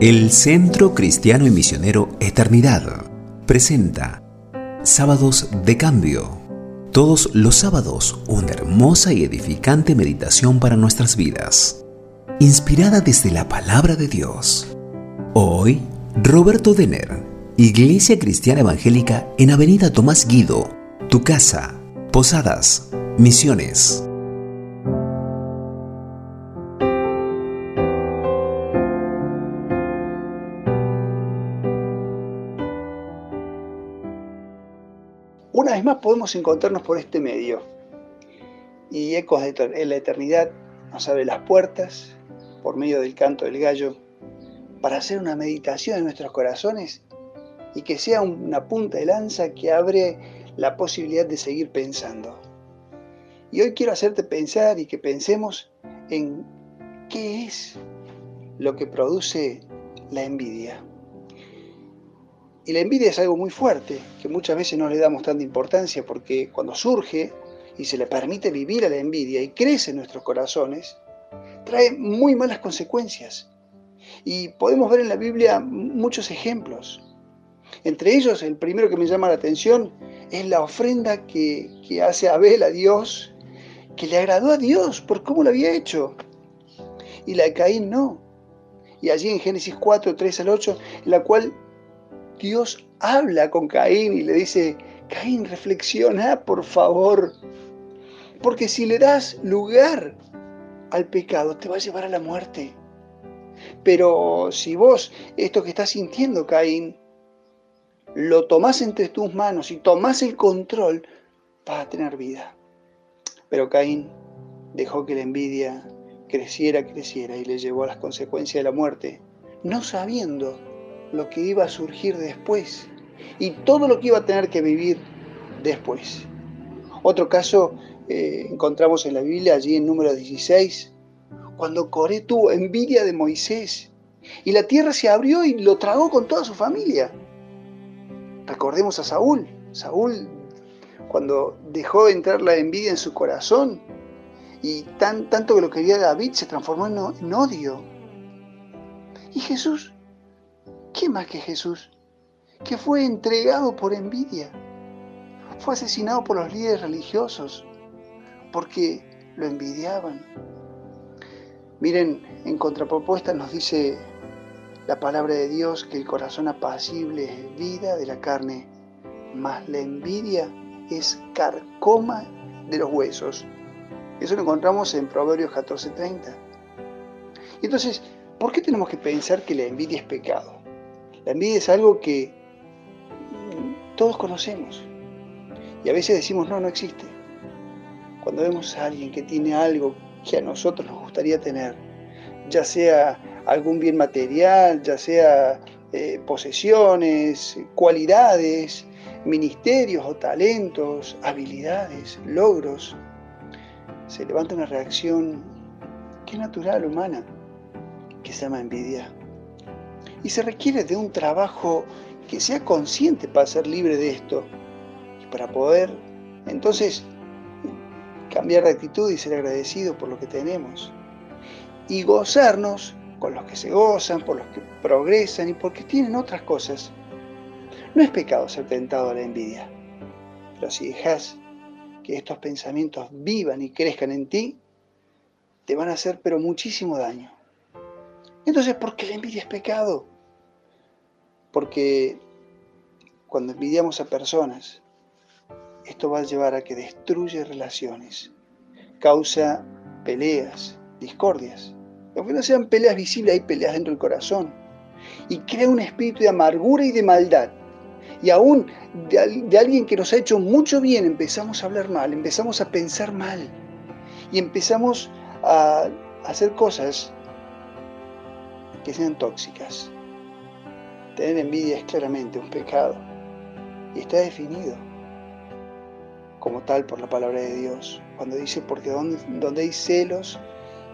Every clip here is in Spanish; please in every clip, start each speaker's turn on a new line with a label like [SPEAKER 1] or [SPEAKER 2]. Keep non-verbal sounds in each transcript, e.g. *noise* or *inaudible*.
[SPEAKER 1] El Centro Cristiano y Misionero Eternidad presenta Sábados de Cambio. Todos los sábados una hermosa y edificante meditación para nuestras vidas, inspirada desde la palabra de Dios. Hoy, Roberto Denner, Iglesia Cristiana Evangélica en Avenida Tomás Guido, Tu Casa, Posadas, Misiones.
[SPEAKER 2] Una vez más podemos encontrarnos por este medio y Ecos de la Eternidad nos abre las puertas por medio del canto del gallo para hacer una meditación en nuestros corazones y que sea una punta de lanza que abre la posibilidad de seguir pensando. Y hoy quiero hacerte pensar y que pensemos en qué es lo que produce la envidia. Y la envidia es algo muy fuerte, que muchas veces no le damos tanta importancia porque cuando surge y se le permite vivir a la envidia y crece en nuestros corazones, trae muy malas consecuencias. Y podemos ver en la Biblia muchos ejemplos. Entre ellos, el primero que me llama la atención es la ofrenda que, que hace Abel a Dios, que le agradó a Dios por cómo lo había hecho. Y la de Caín no. Y allí en Génesis 4, 3 al 8, en la cual Dios habla con Caín y le dice, Caín, reflexiona, por favor, porque si le das lugar al pecado, te va a llevar a la muerte. Pero si vos, esto que estás sintiendo, Caín, lo tomás entre tus manos y tomás el control, vas a tener vida. Pero Caín dejó que la envidia creciera, creciera y le llevó a las consecuencias de la muerte, no sabiendo lo que iba a surgir después y todo lo que iba a tener que vivir después. Otro caso eh, encontramos en la Biblia, allí en número 16, cuando Coré tuvo envidia de Moisés y la tierra se abrió y lo tragó con toda su familia. Recordemos a Saúl. Saúl, cuando dejó entrar la envidia en su corazón y tan, tanto que lo quería David, se transformó en odio. Y Jesús ¿Qué más que Jesús? Que fue entregado por envidia. Fue asesinado por los líderes religiosos porque lo envidiaban. Miren, en contrapropuesta nos dice la palabra de Dios que el corazón apacible es vida de la carne, mas la envidia es carcoma de los huesos. Eso lo encontramos en Proverbios 14:30. Y entonces, ¿por qué tenemos que pensar que la envidia es pecado? La envidia es algo que todos conocemos y a veces decimos no, no existe. Cuando vemos a alguien que tiene algo que a nosotros nos gustaría tener, ya sea algún bien material, ya sea eh, posesiones, cualidades, ministerios o talentos, habilidades, logros, se levanta una reacción que es natural, humana, que se llama envidia y se requiere de un trabajo que sea consciente para ser libre de esto y para poder entonces cambiar de actitud y ser agradecido por lo que tenemos y gozarnos con los que se gozan, por los que progresan y porque tienen otras cosas. No es pecado ser tentado a la envidia, pero si dejas que estos pensamientos vivan y crezcan en ti, te van a hacer pero muchísimo daño. Entonces, ¿por qué la envidia es pecado? Porque cuando envidiamos a personas, esto va a llevar a que destruye relaciones, causa peleas, discordias. Aunque no sean peleas visibles, hay peleas dentro del corazón. Y crea un espíritu de amargura y de maldad. Y aún de, de alguien que nos ha hecho mucho bien, empezamos a hablar mal, empezamos a pensar mal. Y empezamos a hacer cosas que sean tóxicas. Tener envidia es claramente un pecado y está definido como tal por la palabra de Dios, cuando dice, porque donde, hay celos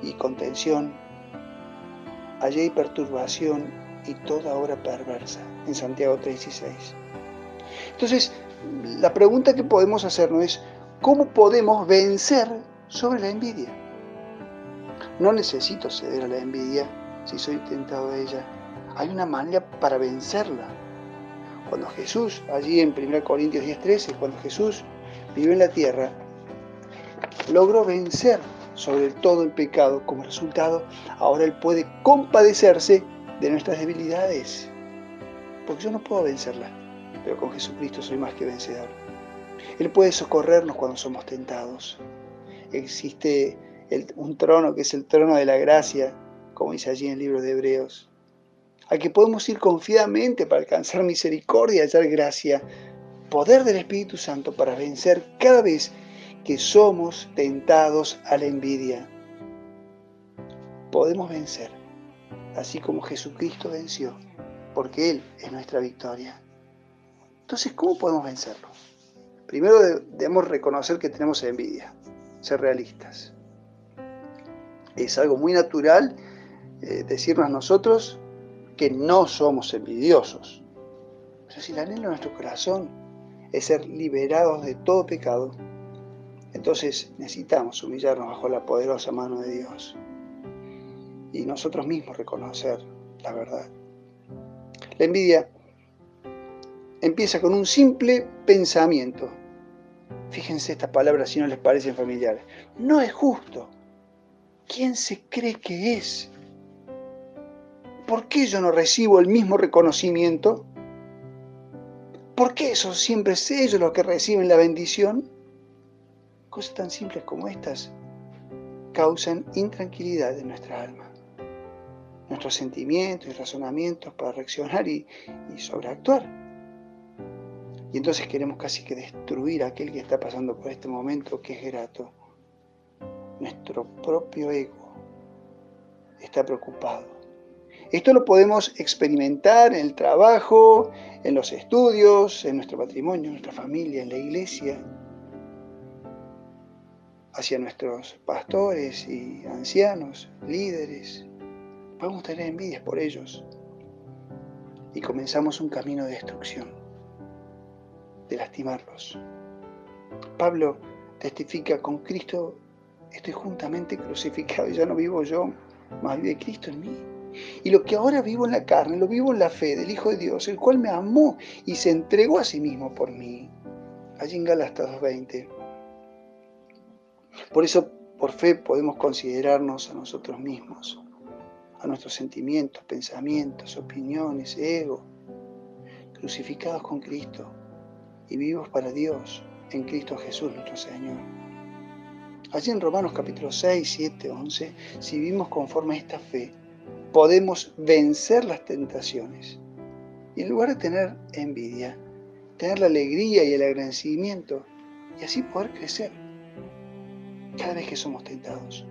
[SPEAKER 2] y contención, allí hay perturbación y toda obra perversa, en Santiago 3:16. Entonces, la pregunta que podemos hacernos es, ¿cómo podemos vencer sobre la envidia? No necesito ceder a la envidia si soy tentado a ella. hay una manera para vencerla. Cuando Jesús, allí en 1 Corintios 10:13, cuando Jesús vive en la tierra, logró vencer sobre todo el pecado. Como resultado, ahora Él puede compadecerse de nuestras debilidades. Porque yo no puedo vencerla, pero con Jesucristo soy más que vencedor. Él puede socorrernos cuando somos tentados. Existe un trono que es el trono de la gracia, como dice allí en el libro de Hebreos, al que podemos ir confiadamente para alcanzar misericordia hallar gracia, poder del Espíritu Santo para vencer cada vez que somos tentados a la envidia. Podemos vencer, así como Jesucristo venció, porque Él es nuestra victoria. Entonces, ¿cómo podemos vencerlo? Primero debemos reconocer que tenemos envidia, ser realistas. Es algo muy natural eh, decirnos nosotros que no somos envidiosos. Pero si el anhelo de nuestro corazón es ser liberados de todo pecado, entonces necesitamos humillarnos bajo la poderosa mano de Dios y nosotros mismos reconocer la verdad. La envidia empieza con un simple pensamiento. Fíjense estas palabras si no les parecen familiares. No es justo. ¿Quién se cree que es? ¿Por qué yo no recibo el mismo reconocimiento? ¿Por qué son siempre ellos los que reciben la bendición? Cosas tan simples como estas causan intranquilidad en nuestra alma. Nuestros sentimientos y razonamientos para reaccionar y, y sobreactuar. Y entonces queremos casi que destruir a aquel que está pasando por este momento que es grato. Nuestro propio ego está preocupado. Esto lo podemos experimentar en el trabajo, en los estudios, en nuestro patrimonio, en nuestra familia, en la iglesia, hacia nuestros pastores y ancianos, líderes. Podemos tener envidias por ellos y comenzamos un camino de destrucción, de lastimarlos. Pablo testifica con Cristo, estoy juntamente crucificado y ya no vivo yo, más vive Cristo en mí. Y lo que ahora vivo en la carne, lo vivo en la fe del Hijo de Dios, el cual me amó y se entregó a sí mismo por mí. Allí en Galatas 2.20. Por eso, por fe, podemos considerarnos a nosotros mismos, a nuestros sentimientos, pensamientos, opiniones, ego, crucificados con Cristo y vivos para Dios en Cristo Jesús nuestro Señor. Allí en Romanos capítulo 6, 7, 11, si vivimos conforme a esta fe, podemos vencer las tentaciones. Y en lugar de tener envidia, tener la alegría y el agradecimiento y así poder crecer cada vez que somos tentados.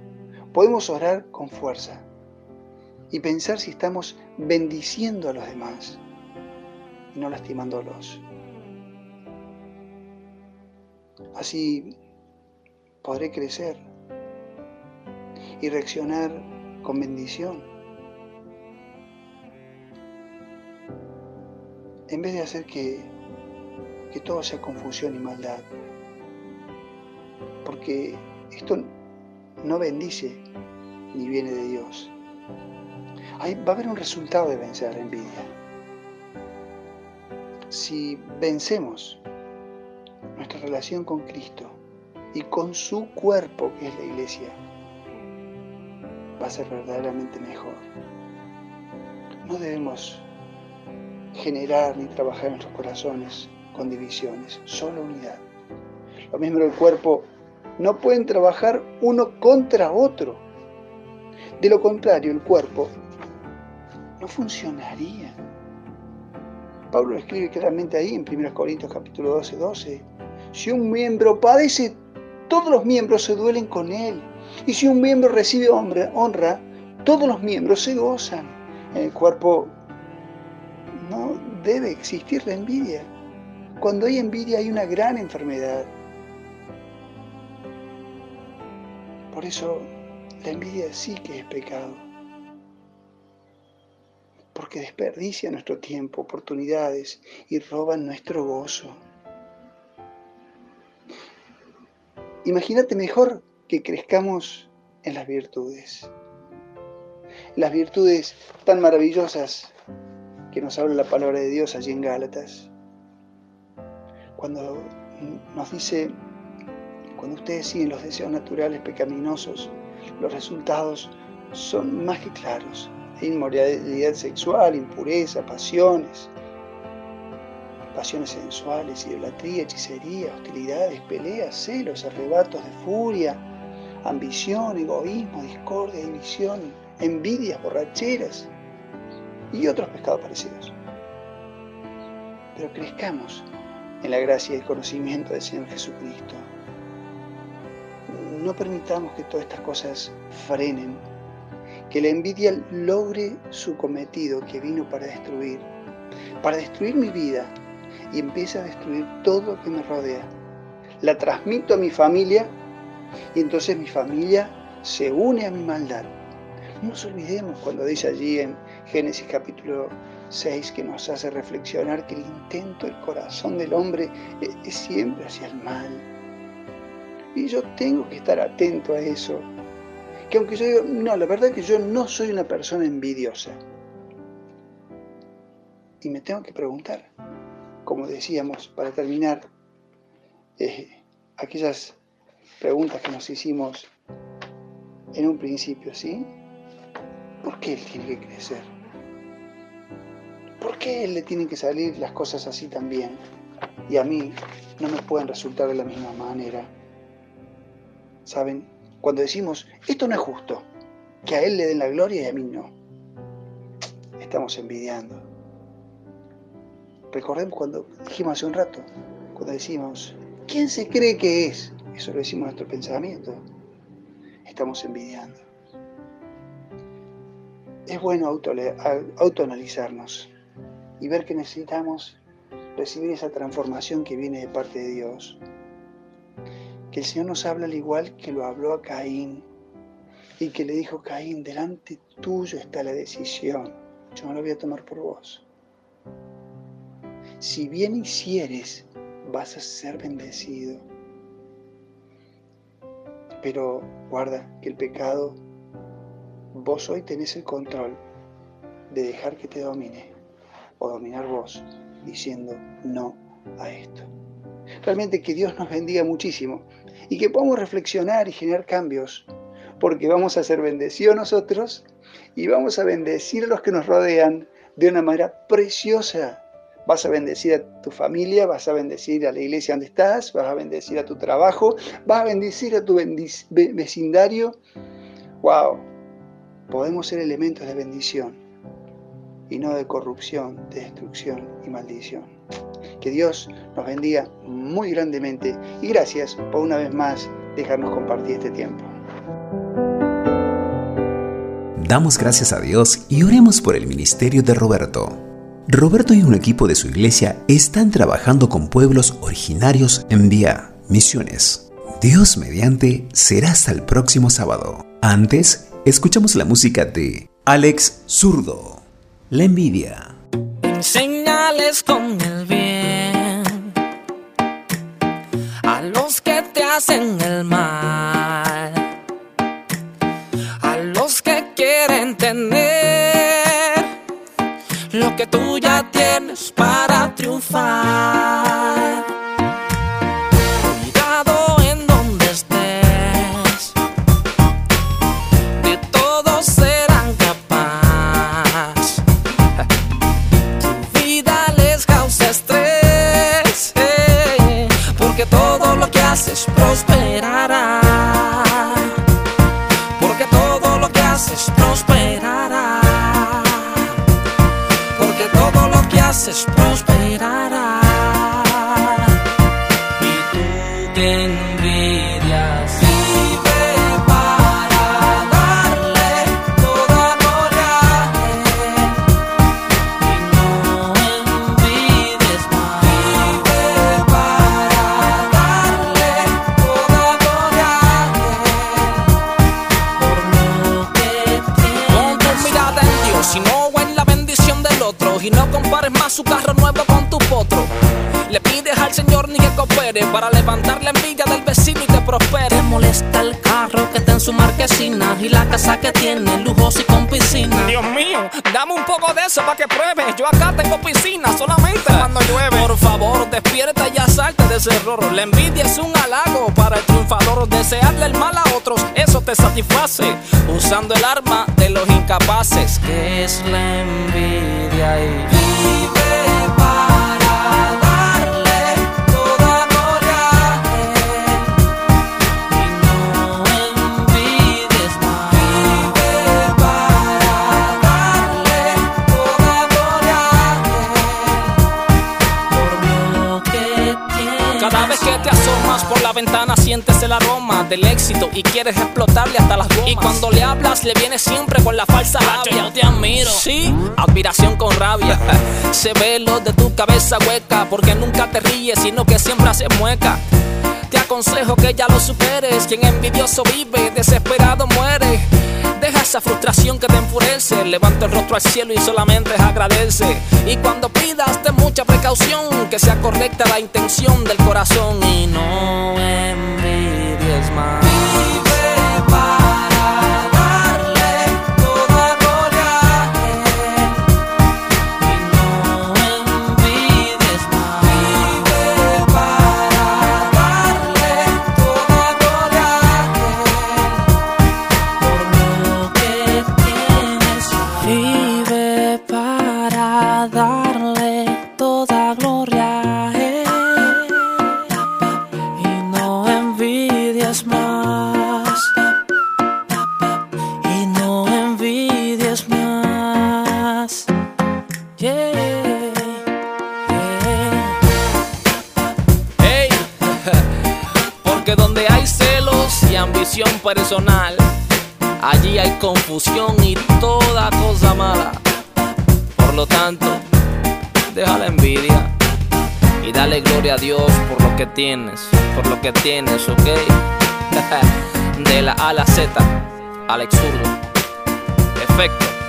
[SPEAKER 2] Podemos orar con fuerza y pensar si estamos bendiciendo a los demás y no lastimándolos. Así podré crecer y reaccionar con bendición. En vez de hacer que, que todo sea confusión y maldad. Porque esto no bendice ni viene de Dios. va a haber un resultado de vencer la envidia. Si vencemos nuestra relación con Cristo y con su cuerpo, que es la iglesia, va a ser verdaderamente mejor. No debemos generar ni trabajar en nuestros corazones con divisiones, solo unidad. Los miembros del cuerpo no pueden trabajar uno contra otro. De lo contrario, el cuerpo no funcionaría. Pablo escribe claramente ahí en 1 Corintios capítulo 12, 12. Si un miembro padece, todos los miembros se duelen con él. Y si un miembro recibe honra, todos los miembros se gozan. En el cuerpo debe existir la envidia. Cuando hay envidia hay una gran enfermedad. Por eso la envidia sí que es pecado. Porque desperdicia nuestro tiempo, oportunidades y roba nuestro gozo. Imagínate mejor que crezcamos en las virtudes. las virtudes tan maravillosas que nos habla la palabra de Dios allí en Gálatas. Cuando nos dice, cuando ustedes siguen los deseos naturales pecaminosos, los resultados son más que claros. Inmoralidad sexual, impureza, pasiones, pasiones sensuales, idolatría, hechicería, hostilidades, peleas, celos, arrebatos de furia, ambición, egoísmo, discordia, división, envidias, borracheras y otros pecados parecidos. Pero crezcamos en la gracia y el conocimiento del Señor Jesucristo. No permitamos que todas estas cosas frenen, que la envidia logre su cometido que vino para destruir, para destruir mi vida y empieza a destruir todo lo que me rodea. La transmito a mi familia y entonces mi familia se une a mi maldad. No nos olvidemos cuando dice allí en Génesis capítulo 6 que nos hace reflexionar que el intento, el corazón del hombre es siempre hacia el mal. Y yo tengo que estar atento a eso. Que aunque yo digo, no, la verdad es que yo no soy una persona envidiosa. Y me tengo que preguntar, como decíamos, para terminar, eh, aquellas preguntas que nos hicimos en un principio, ¿sí? ¿Por qué él tiene que crecer? ¿Por qué le tienen que salir las cosas así también? Y a mí no me pueden resultar de la misma manera. ¿Saben? Cuando decimos, esto no es justo, que a él le den la gloria y a mí no. Estamos envidiando. Recordemos cuando dijimos hace un rato, cuando decimos, ¿quién se cree que es? Eso lo decimos en nuestro pensamiento. Estamos envidiando. Es bueno autoanalizarnos y ver que necesitamos recibir esa transformación que viene de parte de Dios. Que el Señor nos habla al igual que lo habló a Caín y que le dijo, Caín, delante tuyo está la decisión. Yo no la voy a tomar por vos. Si bien hicieres, vas a ser bendecido pero guarda que el pecado, vos hoy tenés el control de dejar que te domine o dominar vos diciendo no a esto. Realmente que Dios nos bendiga muchísimo y que podamos reflexionar y generar cambios, porque vamos a ser bendecidos nosotros y vamos a bendecir a los que nos rodean de una manera preciosa Vas a bendecir a tu familia, vas a bendecir a la iglesia donde estás, vas a bendecir a tu trabajo, vas a bendecir a tu vecindario. ¡Wow! Podemos ser elementos de bendición y no de corrupción, de destrucción y maldición. Que Dios nos bendiga muy grandemente y gracias por una vez más dejarnos compartir este tiempo.
[SPEAKER 1] Damos gracias a Dios y oremos por el ministerio de Roberto. Roberto y un equipo de su iglesia están trabajando con pueblos originarios en Vía, Misiones. Dios mediante será hasta el próximo sábado. Antes, escuchamos la música de Alex Zurdo. La envidia.
[SPEAKER 3] Señales con el bien a los que te hacen el mal, a los que quieren tener lo que tú ya tienes para triunfar. Su carro nuevo con tu potro. Le pides al Señor ni que coopere para levantar la envidia del vecino y te prospere. Te molesta el carro
[SPEAKER 4] que está en su marquesina y la casa que tiene, lujos y con piscina.
[SPEAKER 3] Dios mío, dame un poco de eso para que pruebes. Yo acá tengo piscina solamente cuando llueve.
[SPEAKER 4] Por favor, despierta y salte de ese error. La envidia es un halago para el triunfador. Desearle el mal a otros, eso te satisface. Usando el arma de los incapaces, que es la envidia. Y vive
[SPEAKER 3] la ventana sientes el aroma del éxito y quieres explotarle hasta las gomas. Y cuando le hablas le vienes siempre con la falsa rabia.
[SPEAKER 4] yo te admiro.
[SPEAKER 3] Sí, admiración con rabia. *laughs* Se ve lo de tu cabeza hueca porque nunca te ríes sino que siempre haces mueca. Te aconsejo que ya lo superes. Quien envidioso vive, desesperado muere. Esa frustración que te enfurece. Levanta el rostro al cielo y solamente agradece. Y cuando pidas, ten mucha precaución. Que sea correcta la intención del corazón. Y no envidies personal, allí hay confusión y toda cosa mala. Por lo tanto, deja la envidia y dale gloria a Dios por lo que tienes, por lo que tienes, ¿ok? *laughs* De la A a la Z, Alex Zurdo. Efecto.